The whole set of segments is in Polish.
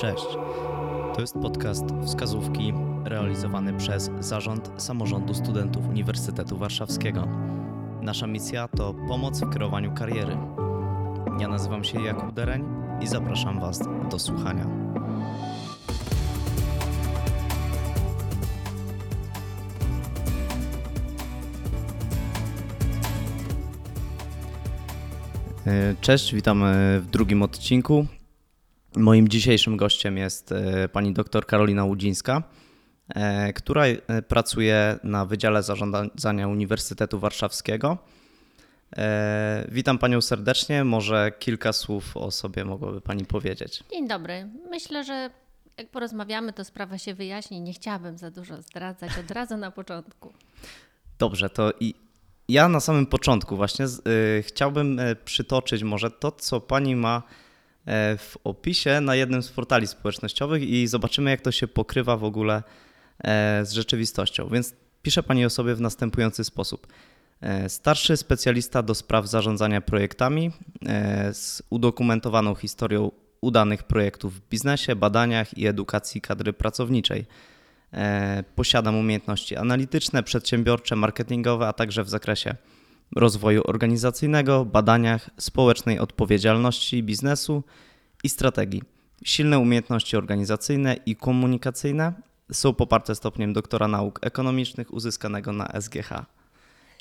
Cześć. To jest podcast Wskazówki realizowany przez Zarząd Samorządu Studentów Uniwersytetu Warszawskiego. Nasza misja to pomoc w kreowaniu kariery. Ja nazywam się Jakub Dereń i zapraszam Was do słuchania. E, Cześć, witamy w drugim odcinku. Moim dzisiejszym gościem jest e, pani dr Karolina Łudzińska, e, która e, pracuje na Wydziale Zarządzania Uniwersytetu Warszawskiego. Witam panią serdecznie. Może kilka słów o sobie mogłaby pani powiedzieć. Dzień dobry. Myślę, że jak porozmawiamy, to sprawa się wyjaśni. Nie chciałabym za dużo zdradzać od razu na początku. Dobrze, to i ja na samym początku właśnie chciałbym przytoczyć może to, co pani ma w opisie na jednym z portali społecznościowych i zobaczymy, jak to się pokrywa w ogóle e, z rzeczywistością. Więc pisze pani o sobie w następujący sposób. E, Starszy specjalista do spraw zarządzania projektami e, z udokumentowaną historią udanych projektów w biznesie, badaniach i edukacji kadry pracowniczej. E, Posiadam umiejętności analityczne, przedsiębiorcze, marketingowe, a także w zakresie rozwoju organizacyjnego, badaniach, społecznej odpowiedzialności biznesu i strategii. Silne umiejętności organizacyjne i komunikacyjne są poparte stopniem doktora nauk ekonomicznych uzyskanego na SGH.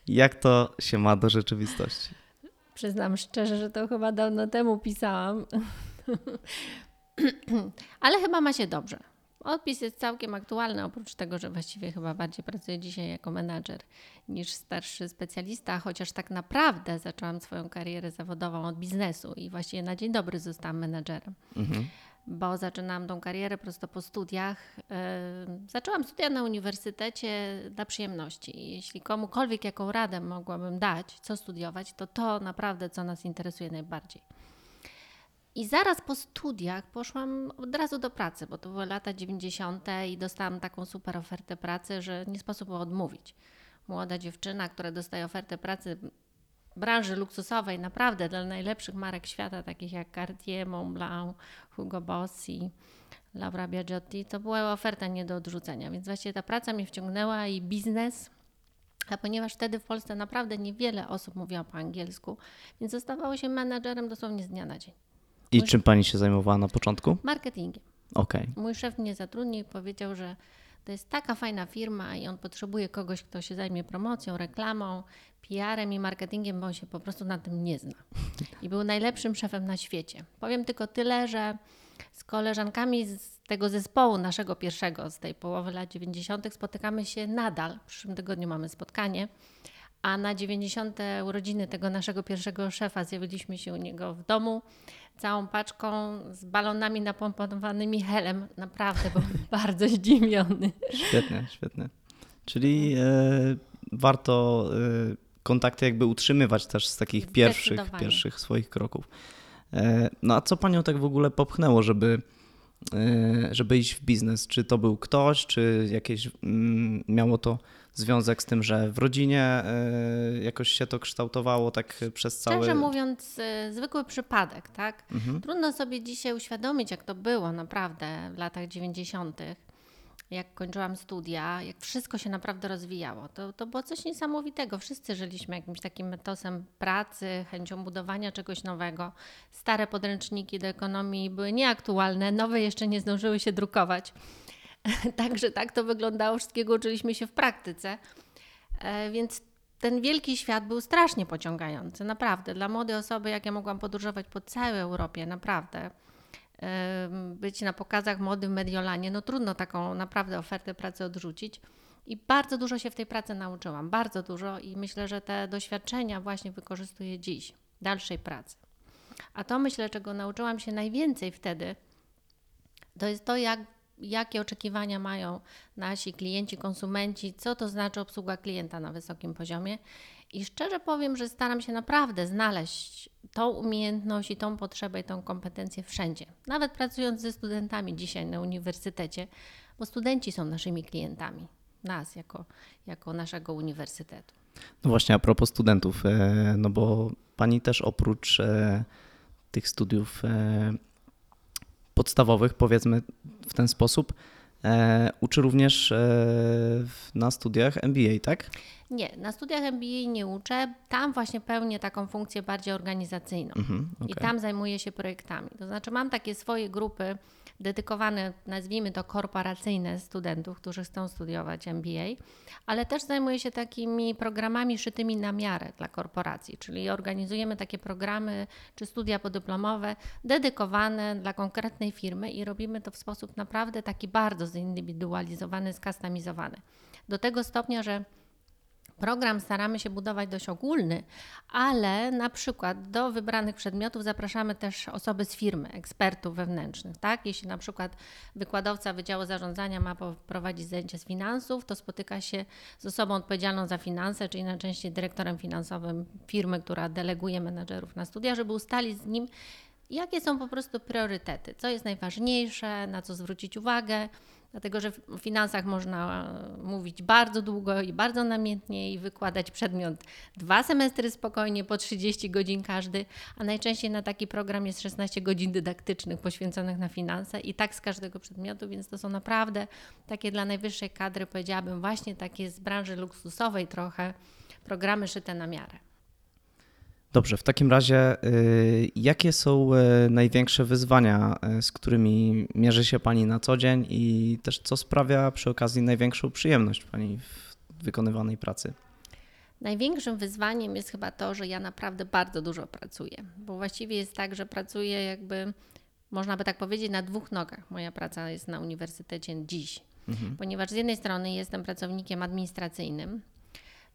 Jak to się ma do rzeczywistości? Przyznam szczerze, że to chyba dawno temu pisałam. Ale chyba ma się dobrze. Odpis jest całkiem aktualny, oprócz tego, że właściwie chyba bardziej pracuję dzisiaj jako menadżer niż starszy specjalista, chociaż tak naprawdę zaczęłam swoją karierę zawodową od biznesu i właściwie na dzień dobry zostałam menadżerem. Mhm. bo zaczynałam tą karierę prosto po studiach. Yy, Zaczęłam studia na uniwersytecie dla przyjemności. Jeśli komukolwiek jaką radę mogłabym dać, co studiować, to to naprawdę, co nas interesuje najbardziej. I zaraz po studiach poszłam od razu do pracy, bo to były lata 90. i dostałam taką super ofertę pracy, że nie sposób było odmówić. Młoda dziewczyna, która dostaje ofertę pracy branży luksusowej, naprawdę dla najlepszych marek świata, takich jak Cartier, Montblanc, Hugo Boss i Laura Biagiotti, to była oferta nie do odrzucenia. Więc właściwie ta praca mnie wciągnęła i biznes. A ponieważ wtedy w Polsce naprawdę niewiele osób mówiło po angielsku, więc zostawało się menadżerem dosłownie z dnia na dzień. I czym pani się zajmowała na początku? Marketingiem. Okej. Mój szef mnie zatrudnił i powiedział, że to jest taka fajna firma i on potrzebuje kogoś, kto się zajmie promocją, reklamą, PR-em i marketingiem, bo on się po prostu na tym nie zna. I był najlepszym szefem na świecie. Powiem tylko tyle, że z koleżankami z tego zespołu naszego pierwszego, z tej połowy lat 90., spotykamy się nadal. W przyszłym tygodniu mamy spotkanie. A na 90. urodziny tego naszego pierwszego szefa zjawiliśmy się u niego w domu całą paczką z balonami napompowanymi helem. Naprawdę byłem bardzo zdziwiony. Świetnie, świetnie. Czyli e, warto e, kontakty jakby utrzymywać też z takich pierwszych, pierwszych swoich kroków. E, no a co panią tak w ogóle popchnęło, żeby, e, żeby iść w biznes? Czy to był ktoś, czy jakieś mm, miało to związek z tym, że w rodzinie e, jakoś się to kształtowało tak przez cały... Szczerze mówiąc, y, zwykły przypadek, tak? Mhm. Trudno sobie dzisiaj uświadomić, jak to było naprawdę w latach 90., jak kończyłam studia, jak wszystko się naprawdę rozwijało. To, to było coś niesamowitego. Wszyscy żyliśmy jakimś takim etosem pracy, chęcią budowania czegoś nowego. Stare podręczniki do ekonomii były nieaktualne, nowe jeszcze nie zdążyły się drukować. Także tak to wyglądało. Wszystkiego uczyliśmy się w praktyce. E, Więc ten wielki świat był strasznie pociągający, naprawdę. Dla młodej osoby, jak ja mogłam podróżować po całej Europie, naprawdę. Być na pokazach mody w Mediolanie, no trudno taką naprawdę ofertę pracy odrzucić. I bardzo dużo się w tej pracy nauczyłam, bardzo dużo i myślę, że te doświadczenia właśnie wykorzystuję dziś, dalszej pracy. A to myślę, czego nauczyłam się najwięcej wtedy, to jest to, jak, jakie oczekiwania mają nasi klienci, konsumenci, co to znaczy obsługa klienta na wysokim poziomie. I szczerze powiem, że staram się naprawdę znaleźć tą umiejętność i tą potrzebę i tą kompetencję wszędzie. Nawet pracując ze studentami dzisiaj na uniwersytecie, bo studenci są naszymi klientami, nas jako, jako naszego uniwersytetu. No właśnie, a propos studentów, e, no bo pani też oprócz e, tych studiów e, podstawowych, powiedzmy w ten sposób, e, uczy również e, na studiach MBA, tak? Nie, na studiach MBA nie uczę. Tam właśnie pełnię taką funkcję bardziej organizacyjną. Mhm, I okej. tam zajmuję się projektami. To znaczy, mam takie swoje grupy dedykowane, nazwijmy to korporacyjne studentów, którzy chcą studiować MBA, ale też zajmuję się takimi programami szytymi na miarę dla korporacji, czyli organizujemy takie programy czy studia podyplomowe dedykowane dla konkretnej firmy i robimy to w sposób naprawdę taki bardzo zindywidualizowany, skustomizowany. Do tego stopnia, że Program staramy się budować dość ogólny, ale na przykład do wybranych przedmiotów zapraszamy też osoby z firmy, ekspertów wewnętrznych. Tak? Jeśli na przykład wykładowca Wydziału Zarządzania ma prowadzić zajęcie z finansów, to spotyka się z osobą odpowiedzialną za finanse, czyli najczęściej dyrektorem finansowym firmy, która deleguje menedżerów na studia, żeby ustalić z nim, jakie są po prostu priorytety, co jest najważniejsze, na co zwrócić uwagę. Dlatego, że w finansach można e, mówić bardzo długo i bardzo namiętnie i wykładać przedmiot dwa semestry spokojnie, po 30 godzin każdy, a najczęściej na taki program jest 16 godzin dydaktycznych poświęconych na finanse i tak z każdego przedmiotu, więc to są naprawdę takie dla najwyższej kadry, powiedziałabym, właśnie takie z branży luksusowej trochę programy szyte na miarę. Dobrze, w takim razie y, jakie są y, największe wyzwania, y, z którymi mierzy się Pani na co dzień i też co sprawia przy okazji największą przyjemność Pani w wykonywanej pracy? Największym wyzwaniem jest chyba to, że ja naprawdę bardzo dużo pracuję, bo właściwie jest tak, że pracuję jakby, można by tak powiedzieć, na dwóch nogach. Moja praca jest na uniwersytecie dziś, ponieważ z jednej strony jestem pracownikiem administracyjnym,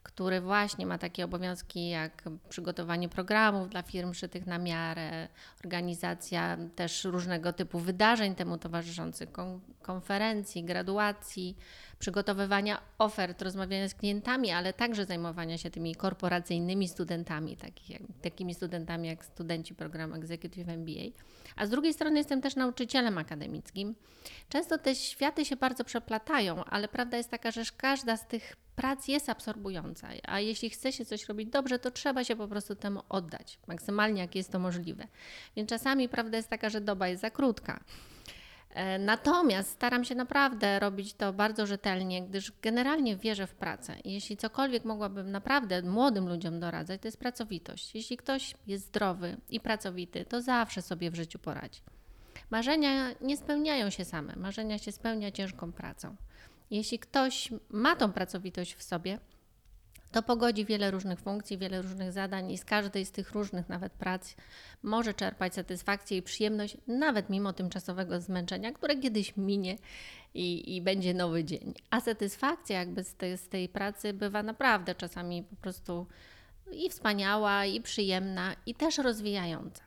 który właśnie ma takie obowiązki jak przygotowanie programów dla firm szytych na miarę, organizacja też różnego typu wydarzeń temu towarzyszących, kon- konferencji, graduacji, przygotowywania ofert, rozmawiania z klientami, ale także zajmowania się tymi korporacyjnymi studentami, takich takimi studentami jak studenci programu Executive MBA. A z drugiej strony jestem też nauczycielem akademickim. Często te światy się bardzo przeplatają, ale prawda jest taka, że każda z tych prac jest absorbująca, a jeśli chce się coś robić dobrze, to trzeba się po prostu temu oddać, maksymalnie jak jest to możliwe. Więc czasami prawda jest taka, że doba jest za krótka. E, Natomiast staram się naprawdę robić to bardzo rzetelnie, gdyż generalnie wierzę w pracę. Jeśli cokolwiek mogłabym naprawdę młodym ludziom doradzać, to jest pracowitość. Jeśli ktoś jest zdrowy i pracowity, to zawsze sobie w życiu poradzi. Marzenia nie spełniają się same, marzenia się spełnia ciężką pracą. Jeśli ktoś ma tą pracowitość w sobie, to pogodzi wiele różnych funkcji, wiele różnych zadań i z każdej z tych różnych nawet prac może czerpać satysfakcję i przyjemność, nawet mimo tymczasowego zmęczenia, które kiedyś minie i, i będzie nowy dzień. A satysfakcja jakby z tej, z tej pracy bywa naprawdę czasami po prostu i wspaniała, i przyjemna, i też rozwijająca.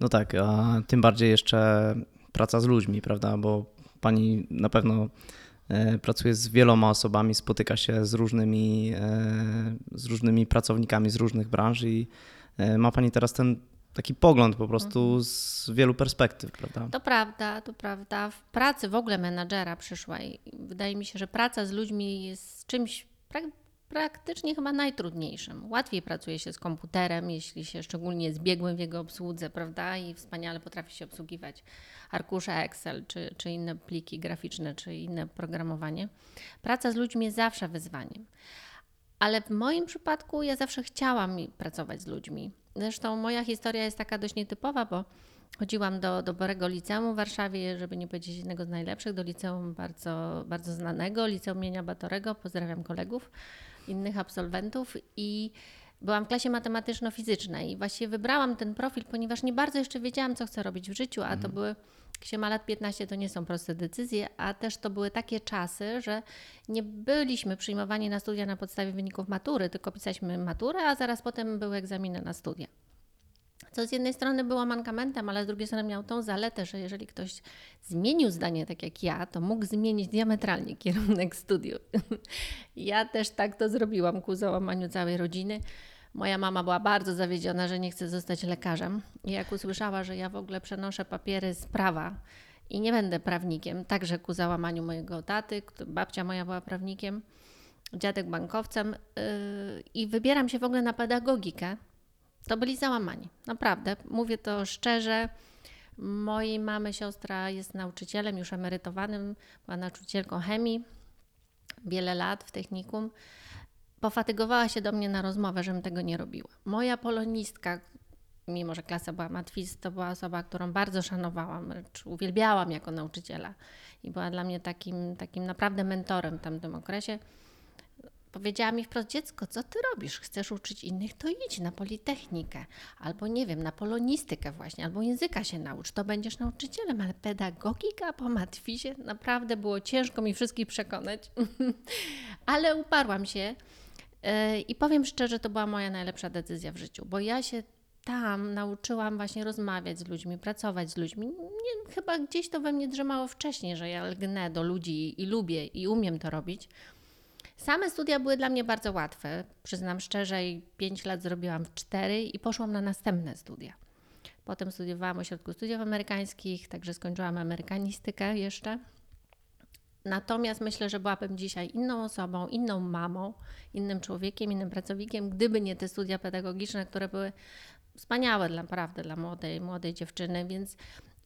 No tak, a tym bardziej jeszcze praca z ludźmi, prawda? Bo Pani na pewno pracuje z wieloma osobami, spotyka się z różnymi, e, z różnymi pracownikami z różnych branż i e, ma Pani teraz ten taki pogląd po prostu z wielu perspektyw, prawda? To prawda, to prawda. W pracy w ogóle menadżera przyszłej, wydaje mi się, że praca z ludźmi jest czymś praktycznie chyba najtrudniejszym. Łatwiej pracuje się z komputerem, jeśli się szczególnie jest biegłym w jego obsłudze, prawda? I wspaniale potrafi się obsługiwać arkusze Excel, czy, czy inne pliki graficzne, czy inne programowanie. Praca z ludźmi jest zawsze wyzwaniem. Ale w moim przypadku ja zawsze chciałam pracować z ludźmi. Zresztą moja historia jest taka dość nietypowa, bo chodziłam do dobrego liceum w Warszawie, żeby nie powiedzieć jednego z najlepszych, do liceum bardzo, bardzo znanego, liceum Mienia Batorego. Pozdrawiam kolegów, innych absolwentów i byłam w klasie matematyczno-fizycznej i właściwie wybrałam ten profil, ponieważ nie bardzo jeszcze wiedziałam, co chcę robić w życiu, a to były jak się ma lat 15, to nie są proste decyzje, a też to były takie czasy, że nie byliśmy przyjmowani na studia na podstawie wyników matury, tylko pisaliśmy maturę, a zaraz potem były egzaminy na studia. Co z jednej strony było mankamentem, ale z drugiej strony miał tą zaletę, że jeżeli ktoś zmienił zdanie tak jak ja, to mógł zmienić diametralnie kierunek studiów. ja też tak to zrobiłam ku załamaniu całej rodziny. Moja mama była bardzo zawiedziona, że nie chce zostać lekarzem. I jak usłyszała, że ja w ogóle przenoszę papiery z prawa i nie będę prawnikiem, także ku załamaniu mojego taty, babcia moja była prawnikiem, dziadek bankowcem yy, i wybieram się w ogóle na pedagogikę, to byli załamani. Naprawdę, mówię to szczerze. Mojej mamy siostra jest nauczycielem, już emerytowanym, była nauczycielką chemii wiele lat w technikum. Pofatygowała się do mnie na rozmowę, żebym tego nie robiła. Moja polonistka, mimo że klasa była matwist, to była osoba, którą bardzo szanowałam, wręcz uwielbiałam jako nauczyciela i była dla mnie takim, takim naprawdę mentorem w tamtym okresie. Powiedziała mi wprost, dziecko, co ty robisz? Chcesz uczyć innych, to idź na politechnikę, albo nie wiem, na polonistykę właśnie, albo języka się naucz, to będziesz nauczycielem, ale pedagogika po matwizie naprawdę było ciężko mi wszystkich przekonać, ale uparłam się yy, i powiem szczerze, to była moja najlepsza decyzja w życiu, bo ja się tam nauczyłam właśnie rozmawiać z ludźmi, pracować z ludźmi. Nie, chyba gdzieś to we mnie drzemało wcześniej, że ja lgnę do ludzi i lubię i umiem to robić. Same studia były dla mnie bardzo łatwe. Przyznam szczerze, i 5 lat zrobiłam w 4 i poszłam na następne studia. Potem studiowałam ośrodku studiów amerykańskich, także skończyłam amerykanistykę jeszcze. Natomiast myślę, że byłabym dzisiaj inną osobą, inną mamą, innym człowiekiem, innym pracownikiem, gdyby nie te studia pedagogiczne, które były wspaniałe naprawdę dla młodej, młodej dziewczyny, więc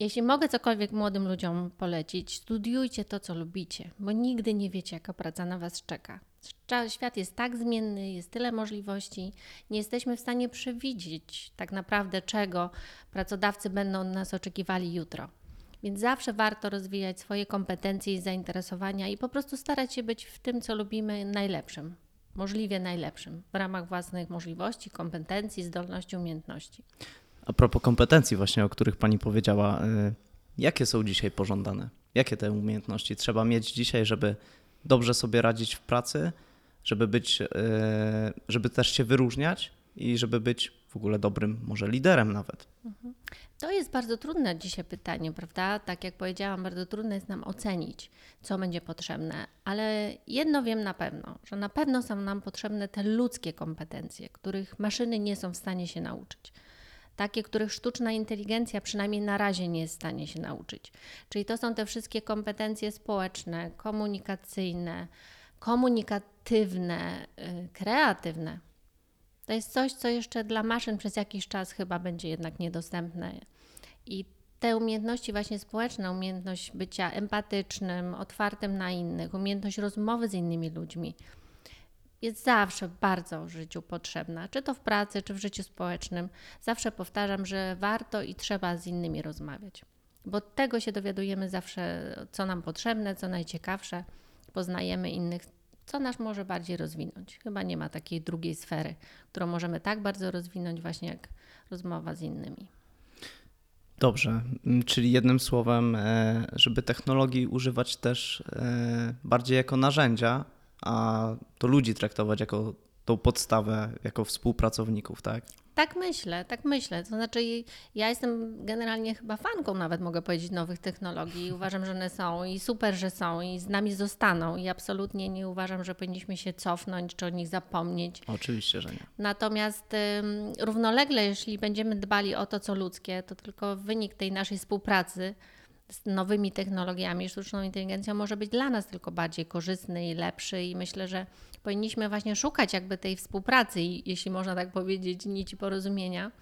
jeśli mogę cokolwiek młodym ludziom polecić, studiujcie to, co lubicie, bo nigdy nie wiecie, jaka praca na Was czeka. Świat jest tak zmienny, jest tyle możliwości, nie jesteśmy w stanie przewidzieć tak naprawdę, czego pracodawcy będą nas oczekiwali jutro. Więc zawsze warto rozwijać swoje kompetencje i zainteresowania i po prostu starać się być w tym, co lubimy, najlepszym możliwie najlepszym w ramach własnych możliwości, kompetencji, zdolności, umiejętności. A propos kompetencji, właśnie o których Pani powiedziała, y, jakie są dzisiaj pożądane? Jakie te umiejętności trzeba mieć dzisiaj, żeby dobrze sobie radzić w pracy, żeby być, y, żeby też się wyróżniać i żeby być w ogóle dobrym, może liderem nawet? Mhm. To jest bardzo trudne dzisiaj pytanie, prawda? Tak jak powiedziałam, bardzo trudno jest nam ocenić, co będzie potrzebne, ale jedno wiem na pewno, że na pewno są nam potrzebne te ludzkie kompetencje, których maszyny nie są w stanie się nauczyć. Takie, których sztuczna inteligencja przynajmniej na razie nie jest w stanie się nauczyć. Czyli to są te wszystkie kompetencje społeczne, komunikacyjne, komunikatywne, yy, kreatywne to jest coś, co jeszcze dla maszyn przez jakiś czas chyba będzie jednak niedostępne. I te umiejętności właśnie społeczne, umiejętność bycia empatycznym, otwartym na innych, umiejętność rozmowy z innymi ludźmi, jest zawsze bardzo w życiu potrzebna, czy to w pracy, czy w życiu społecznym. Zawsze powtarzam, że warto i trzeba z innymi rozmawiać, bo tego się dowiadujemy zawsze, co nam potrzebne, co najciekawsze. Poznajemy innych co nas może bardziej rozwinąć. Chyba nie ma takiej drugiej sfery, którą możemy tak bardzo rozwinąć, właśnie jak rozmowa z innymi. Dobrze, mm, czyli jednym słowem, e, żeby technologii używać też e, bardziej jako narzędzia, a to ludzi traktować jako tą podstawę, jako współpracowników, tak? Tak myślę, tak myślę. To znaczy, ja jestem generalnie chyba fanką, nawet mogę powiedzieć, nowych technologii. Uważam, że one są i super, że są i z nami zostaną. I absolutnie nie uważam, że powinniśmy się cofnąć czy o nich zapomnieć. Oczywiście, że nie. Natomiast równolegle, jeśli będziemy dbali o to, co ludzkie, to tylko wynik tej naszej współpracy z nowymi technologiami, sztuczną inteligencją może być dla nas tylko bardziej korzystny i lepszy i myślę, że powinniśmy właśnie szukać jakby tej współpracy, jeśli można tak powiedzieć, nici porozumienia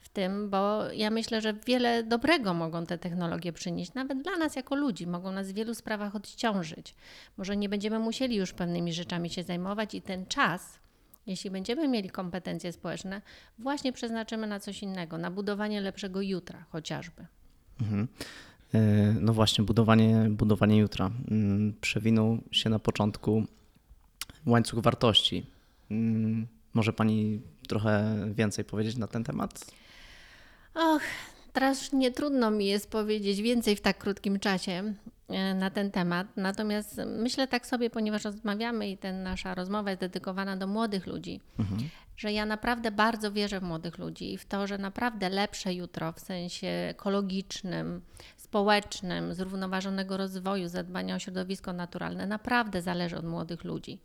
w tym, bo ja myślę, że wiele dobrego mogą te technologie przynieść, nawet dla nas jako ludzi, mogą nas w wielu sprawach odciążyć. Może nie będziemy musieli już pewnymi rzeczami się zajmować i ten czas, jeśli będziemy mieli kompetencje społeczne, właśnie przeznaczymy na coś innego, na budowanie lepszego jutra chociażby. Mhm. E, no właśnie, budowanie, budowanie jutra. Mm, przewinął się na początku łańcuch wartości. Mm, może Pani trochę więcej powiedzieć na ten temat? Och, teraz nie trudno mi jest powiedzieć więcej w tak krótkim czasie e, na ten temat. Natomiast myślę tak sobie, ponieważ rozmawiamy i ten nasza rozmowa jest dedykowana do młodych ludzi, mhm. że ja naprawdę bardzo wierzę w młodych ludzi i w to, że naprawdę lepsze jutro w sensie ekologicznym, społecznym, zrównoważonego rozwoju, zadbania o środowisko naturalne naprawdę zależy od młodych ludzi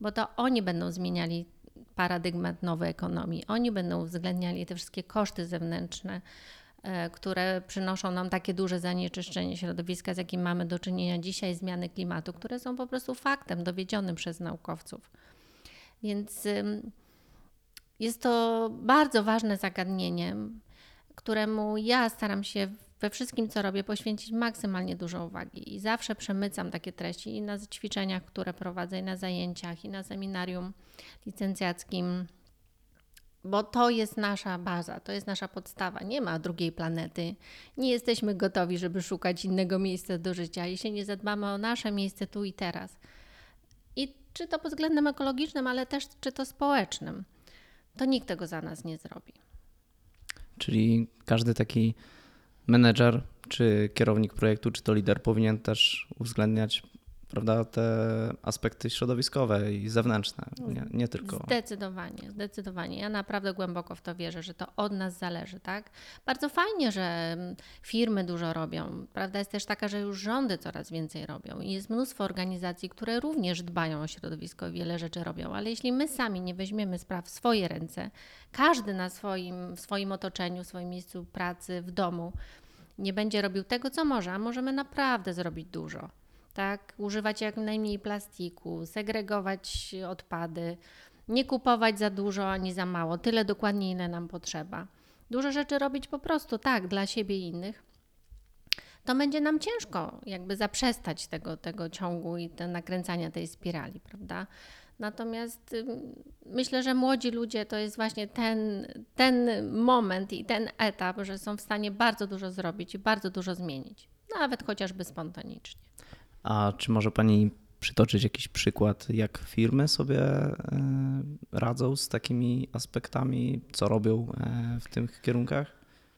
bo to oni będą zmieniali paradygmat nowej ekonomii. Oni będą uwzględniali te wszystkie koszty zewnętrzne, e, które przynoszą nam takie duże zanieczyszczenie środowiska, z jakim mamy do czynienia dzisiaj, zmiany klimatu, które są po prostu faktem dowiedzionym przez naukowców. Więc jest to bardzo ważne zagadnienie, któremu ja staram się we wszystkim, co robię, poświęcić maksymalnie dużo uwagi i zawsze przemycam takie treści i na ćwiczeniach, które prowadzę, i na zajęciach, i na seminarium licencjackim, bo to jest nasza baza, to jest nasza podstawa. Nie ma drugiej planety. Nie jesteśmy gotowi, żeby szukać innego miejsca do życia, jeśli nie zadbamy o nasze miejsce tu i teraz. I czy to pod względem ekologicznym, ale też czy to społecznym, to nikt tego za nas nie zrobi. Czyli każdy taki menedżer, czy kierownik projektu, czy to lider powinien też uwzględniać prawda, te aspekty środowiskowe i zewnętrzne, nie, nie tylko. Zdecydowanie, zdecydowanie. Ja naprawdę głęboko w to wierzę, że to od nas zależy, tak? Bardzo fajnie, że mm, firmy dużo robią. Prawda jest też taka, że już rządy coraz więcej robią i jest mnóstwo organizacji, które również dbają o środowisko i wiele rzeczy robią, ale jeśli my sami nie weźmiemy spraw w swoje ręce, każdy na swoim, w swoim otoczeniu, w swoim miejscu pracy, w domu, nie będzie robił tego, co może, a możemy naprawdę zrobić dużo tak? Używać jak najmniej plastiku, segregować odpady, nie kupować za dużo ani za mało, tyle dokładnie, ile nam potrzeba. Dużo rzeczy robić po prostu tak, dla siebie i innych. To będzie nam ciężko jakby zaprzestać tego, tego ciągu i te nakręcania tej spirali, prawda? Natomiast myślę, że młodzi ludzie to jest właśnie ten, ten moment i ten etap, że są w stanie bardzo dużo zrobić i bardzo dużo zmienić, nawet chociażby spontanicznie. A czy może Pani przytoczyć jakiś przykład, jak firmy sobie e, radzą z takimi aspektami, co robią e, w tych kierunkach?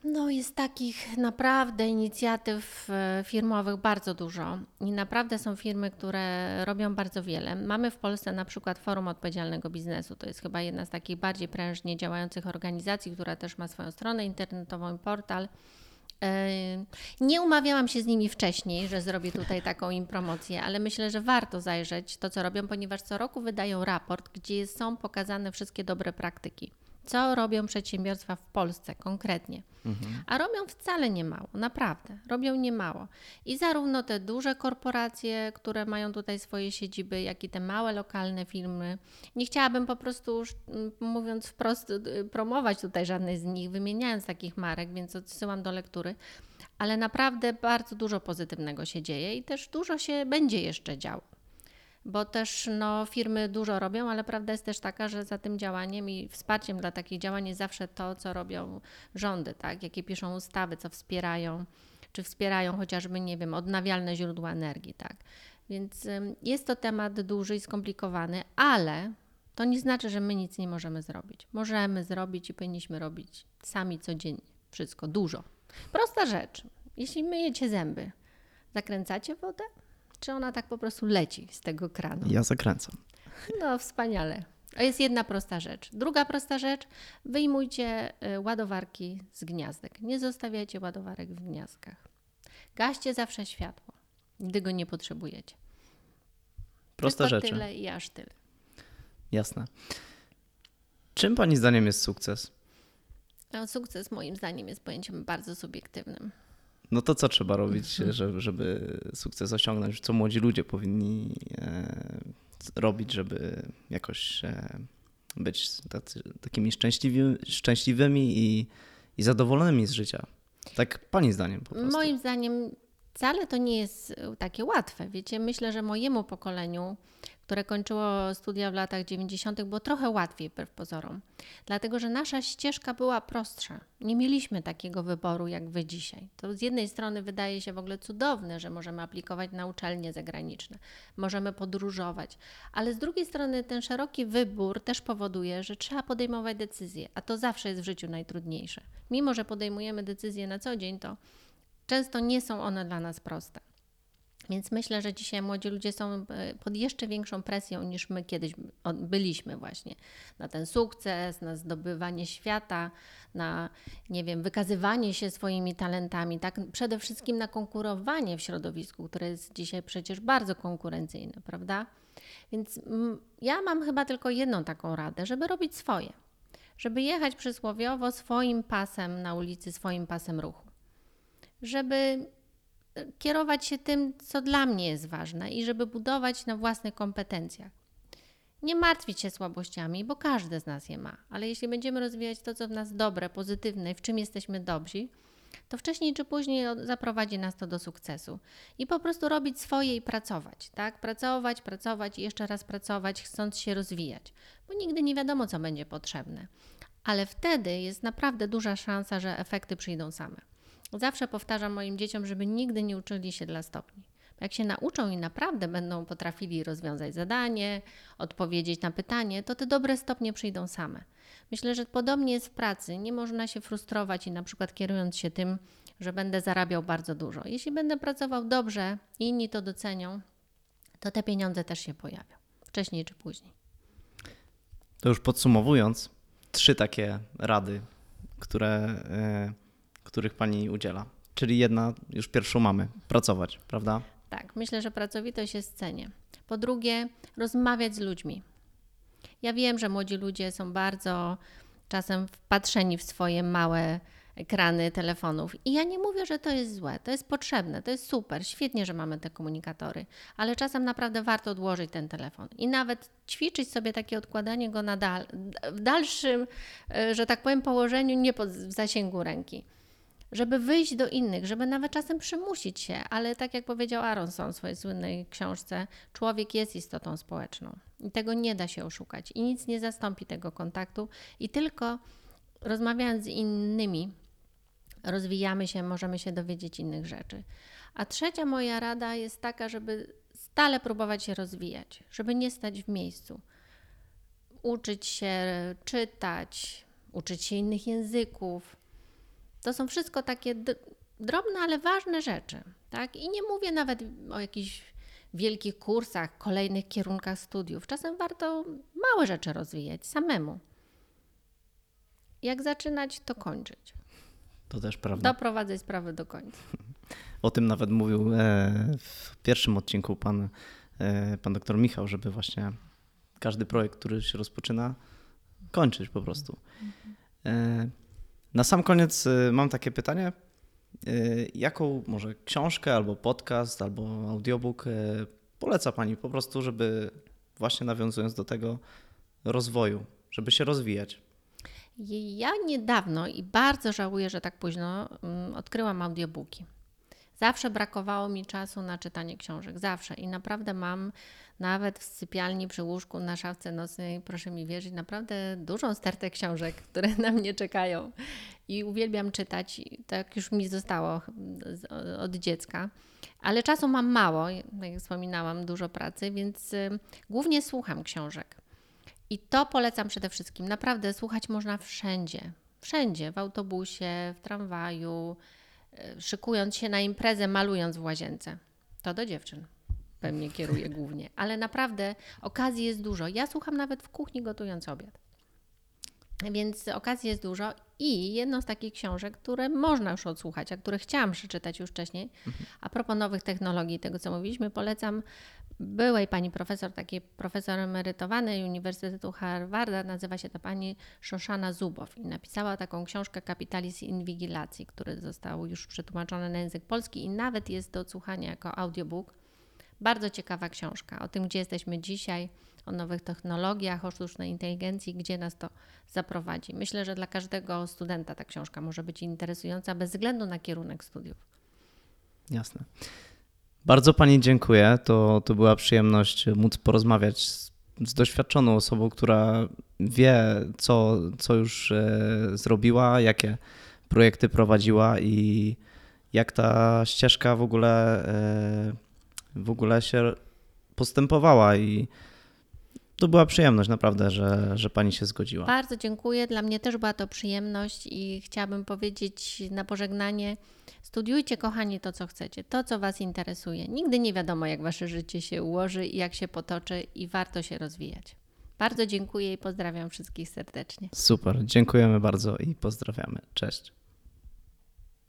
No, jest takich naprawdę inicjatyw e, firmowych bardzo dużo i naprawdę są firmy, które robią bardzo wiele. Mamy w Polsce na przykład Forum Odpowiedzialnego Biznesu. To jest chyba jedna z takich bardziej prężnie działających organizacji, która też ma swoją stronę internetową i portal. Nie umawiałam się z nimi wcześniej, że zrobię tutaj taką im promocję, ale myślę, że warto zajrzeć to, co robią, ponieważ co roku wydają raport, gdzie są pokazane wszystkie dobre praktyki co robią przedsiębiorstwa w Polsce konkretnie. Mhm. A robią wcale nie mało, naprawdę, robią nie mało. I zarówno te duże korporacje, które mają tutaj swoje siedziby, jak i te małe lokalne firmy. Nie chciałabym po prostu, mówiąc wprost, y, promować tutaj żadnej z nich, wymieniając takich marek, więc odsyłam do lektury. Ale naprawdę bardzo dużo pozytywnego się dzieje i też dużo się będzie jeszcze działo bo też no, firmy dużo robią, ale prawda jest też taka, że za tym działaniem i wsparciem dla takich działań jest zawsze to, co robią rządy, tak? jakie piszą ustawy, co wspierają, czy wspierają chociażby, nie wiem, odnawialne źródła energii. Tak? Więc jest to temat duży i skomplikowany, ale to nie znaczy, że my nic nie możemy zrobić. Możemy zrobić i powinniśmy robić sami codziennie. Wszystko, dużo. Prosta rzecz. Jeśli myjecie zęby, zakręcacie wodę? Czy ona tak po prostu leci z tego kranu? Ja zakręcam. No, wspaniale. To jest jedna prosta rzecz. Druga prosta rzecz, wyjmujcie y, ładowarki z gniazdek. Nie zostawiajcie ładowarek w gniazdkach. Gaście zawsze światło, gdy go nie potrzebujecie. Proste Tylko rzeczy. tyle i aż tyle. Jasne. Czym Pani zdaniem jest sukces? No, sukces moim zdaniem jest pojęciem bardzo subiektywnym. No to co trzeba robić, mhm. żeby, żeby sukces osiągnąć? Co młodzi ludzie powinni e, robić, żeby jakoś e, być tacy, takimi szczęśliwi, szczęśliwymi i, i zadowolonymi z życia? Tak Pani zdaniem po prostu. Moim zdaniem wcale to nie jest takie łatwe. Wiecie, myślę, że mojemu pokoleniu które kończyło studia w latach 90., było trochę łatwiej wbrew pozorom, dlatego że nasza ścieżka była prostsza. Nie mieliśmy takiego wyboru jak wy dzisiaj. To z jednej strony wydaje się w ogóle cudowne, że możemy aplikować na uczelnie zagraniczne, możemy podróżować, ale z drugiej strony ten szeroki wybór też powoduje, że trzeba podejmować decyzje, a to zawsze jest w życiu najtrudniejsze. Mimo, że podejmujemy decyzje na co dzień, to często nie są one dla nas proste. Więc myślę, że dzisiaj młodzi ludzie są e, pod jeszcze większą presją niż my kiedyś byliśmy właśnie na ten sukces, na zdobywanie świata, na nie wiem, wykazywanie się swoimi talentami, tak przede wszystkim na konkurowanie w środowisku, które jest dzisiaj przecież bardzo konkurencyjne, prawda? Więc ja mam chyba tylko jedną taką radę, żeby robić swoje. Żeby jechać przysłowiowo swoim pasem na ulicy, swoim pasem ruchu. Żeby kierować się tym, co dla mnie jest ważne i żeby budować na własnych kompetencjach. Nie martwić się słabościami, bo każdy z nas je ma, ale jeśli będziemy rozwijać to, co w nas dobre, pozytywne, w czym jesteśmy dobrzy, to wcześniej czy później zaprowadzi nas to do sukcesu. I po prostu robić swoje i pracować, tak? Pracować, pracować i jeszcze raz pracować, chcąc się rozwijać, bo nigdy nie wiadomo, co będzie potrzebne. Ale wtedy jest naprawdę duża szansa, że efekty przyjdą same. Zawsze powtarzam moim dzieciom, żeby nigdy nie uczyli się dla stopni. Jak się nauczą i naprawdę będą potrafili rozwiązać zadanie, odpowiedzieć na pytanie, to te dobre stopnie przyjdą same. Myślę, że podobnie jest w pracy. Nie można się frustrować i na przykład kierując się tym, że będę zarabiał bardzo dużo. Jeśli będę pracował dobrze i inni to docenią, to te pieniądze też się pojawią. Wcześniej czy później. To już podsumowując, trzy takie rady, które, e, których pani udziela. Czyli jedna, już pierwszą mamy, pracować, prawda? Tak, myślę, że pracowitość jest cenie. Po drugie, rozmawiać z ludźmi. Ja wiem, że młodzi ludzie są bardzo czasem wpatrzeni w swoje małe ekrany telefonów. I ja nie mówię, że to jest złe, to jest potrzebne, to jest super, świetnie, że mamy te komunikatory, ale czasem naprawdę warto odłożyć ten telefon i nawet ćwiczyć sobie takie odkładanie go na dal, w dalszym, e, że tak powiem, położeniu, nie pod, w zasięgu ręki żeby wyjść do innych, żeby nawet czasem przymusić się, ale tak jak powiedział Aronson w swojej słynnej książce, człowiek jest istotą społeczną i tego nie da się oszukać i nic nie zastąpi tego kontaktu i tylko rozmawiając z innymi rozwijamy się, możemy się dowiedzieć innych rzeczy. A trzecia moja rada jest taka, żeby stale próbować się rozwijać, żeby nie stać w miejscu. Uczyć się czytać, uczyć się innych języków, to są wszystko takie drobne, ale ważne rzeczy. Tak? I nie mówię nawet o jakichś wielkich kursach, kolejnych kierunkach studiów. Czasem warto małe rzeczy rozwijać samemu. Jak zaczynać, to kończyć. To też prawda. Doprowadzać sprawę do końca. O tym nawet mówił e, w pierwszym odcinku pan, e, pan doktor Michał, żeby właśnie każdy projekt, który się rozpoczyna, kończyć po prostu. E, Na sam koniec e, mam takie pytanie. E, Jaką może książkę, albo podcast, albo audiobook e, poleca Pani po prostu, żeby właśnie nawiązując do tego rozwoju, żeby się rozwijać? Ja niedawno i bardzo żałuję, że tak późno mm, odkryłam audiobooki. Zawsze brakowało mi czasu na czytanie książek, zawsze. I naprawdę mam nawet w sypialni przy łóżku na szafce nocnej, proszę mi wierzyć, naprawdę dużą stertę książek, które na mnie czekają. I uwielbiam czytać, tak już mi zostało od dziecka. Ale czasu mam mało, jak wspominałam, dużo pracy, więc y, głównie słucham książek. I to polecam przede wszystkim. Naprawdę słuchać można wszędzie. Wszędzie, w autobusie, w tramwaju, szykując się na imprezę, malując w łazience. To do dziewczyn pewnie kieruję głównie. Ale naprawdę okazji jest dużo. Ja słucham nawet w kuchni gotując obiad. Więc okazji jest dużo i jedną z takich książek, które można już odsłuchać, a które chciałam przeczytać już wcześniej, a propos nowych technologii, tego co mówiliśmy, polecam byłej pani profesor, takiej profesor emerytowanej Uniwersytetu Harvarda, nazywa się ta pani Szoszana Zubow i napisała taką książkę Kapitalizm Inwigilacji, który został już przetłumaczony na język polski i nawet jest do odsłuchania jako audiobook. Bardzo ciekawa książka o tym, gdzie jesteśmy dzisiaj, o nowych technologiach, o sztucznej inteligencji, gdzie nas to zaprowadzi. Myślę, że dla każdego studenta ta książka może być interesująca bez względu na kierunek studiów. Jasne. Bardzo Pani dziękuję. To, to była przyjemność móc porozmawiać z, z doświadczoną osobą, która wie, co, co już e, zrobiła, jakie projekty prowadziła i jak ta ścieżka w ogóle, e, w ogóle się postępowała. I to była przyjemność, naprawdę, że, że Pani się zgodziła. Bardzo dziękuję. Dla mnie też była to przyjemność i chciałabym powiedzieć na pożegnanie: studiujcie, kochani, to, co chcecie, to, co Was interesuje. Nigdy nie wiadomo, jak Wasze życie się ułoży i jak się potoczy, i warto się rozwijać. Bardzo dziękuję i pozdrawiam wszystkich serdecznie. Super, dziękujemy bardzo i pozdrawiamy. Cześć.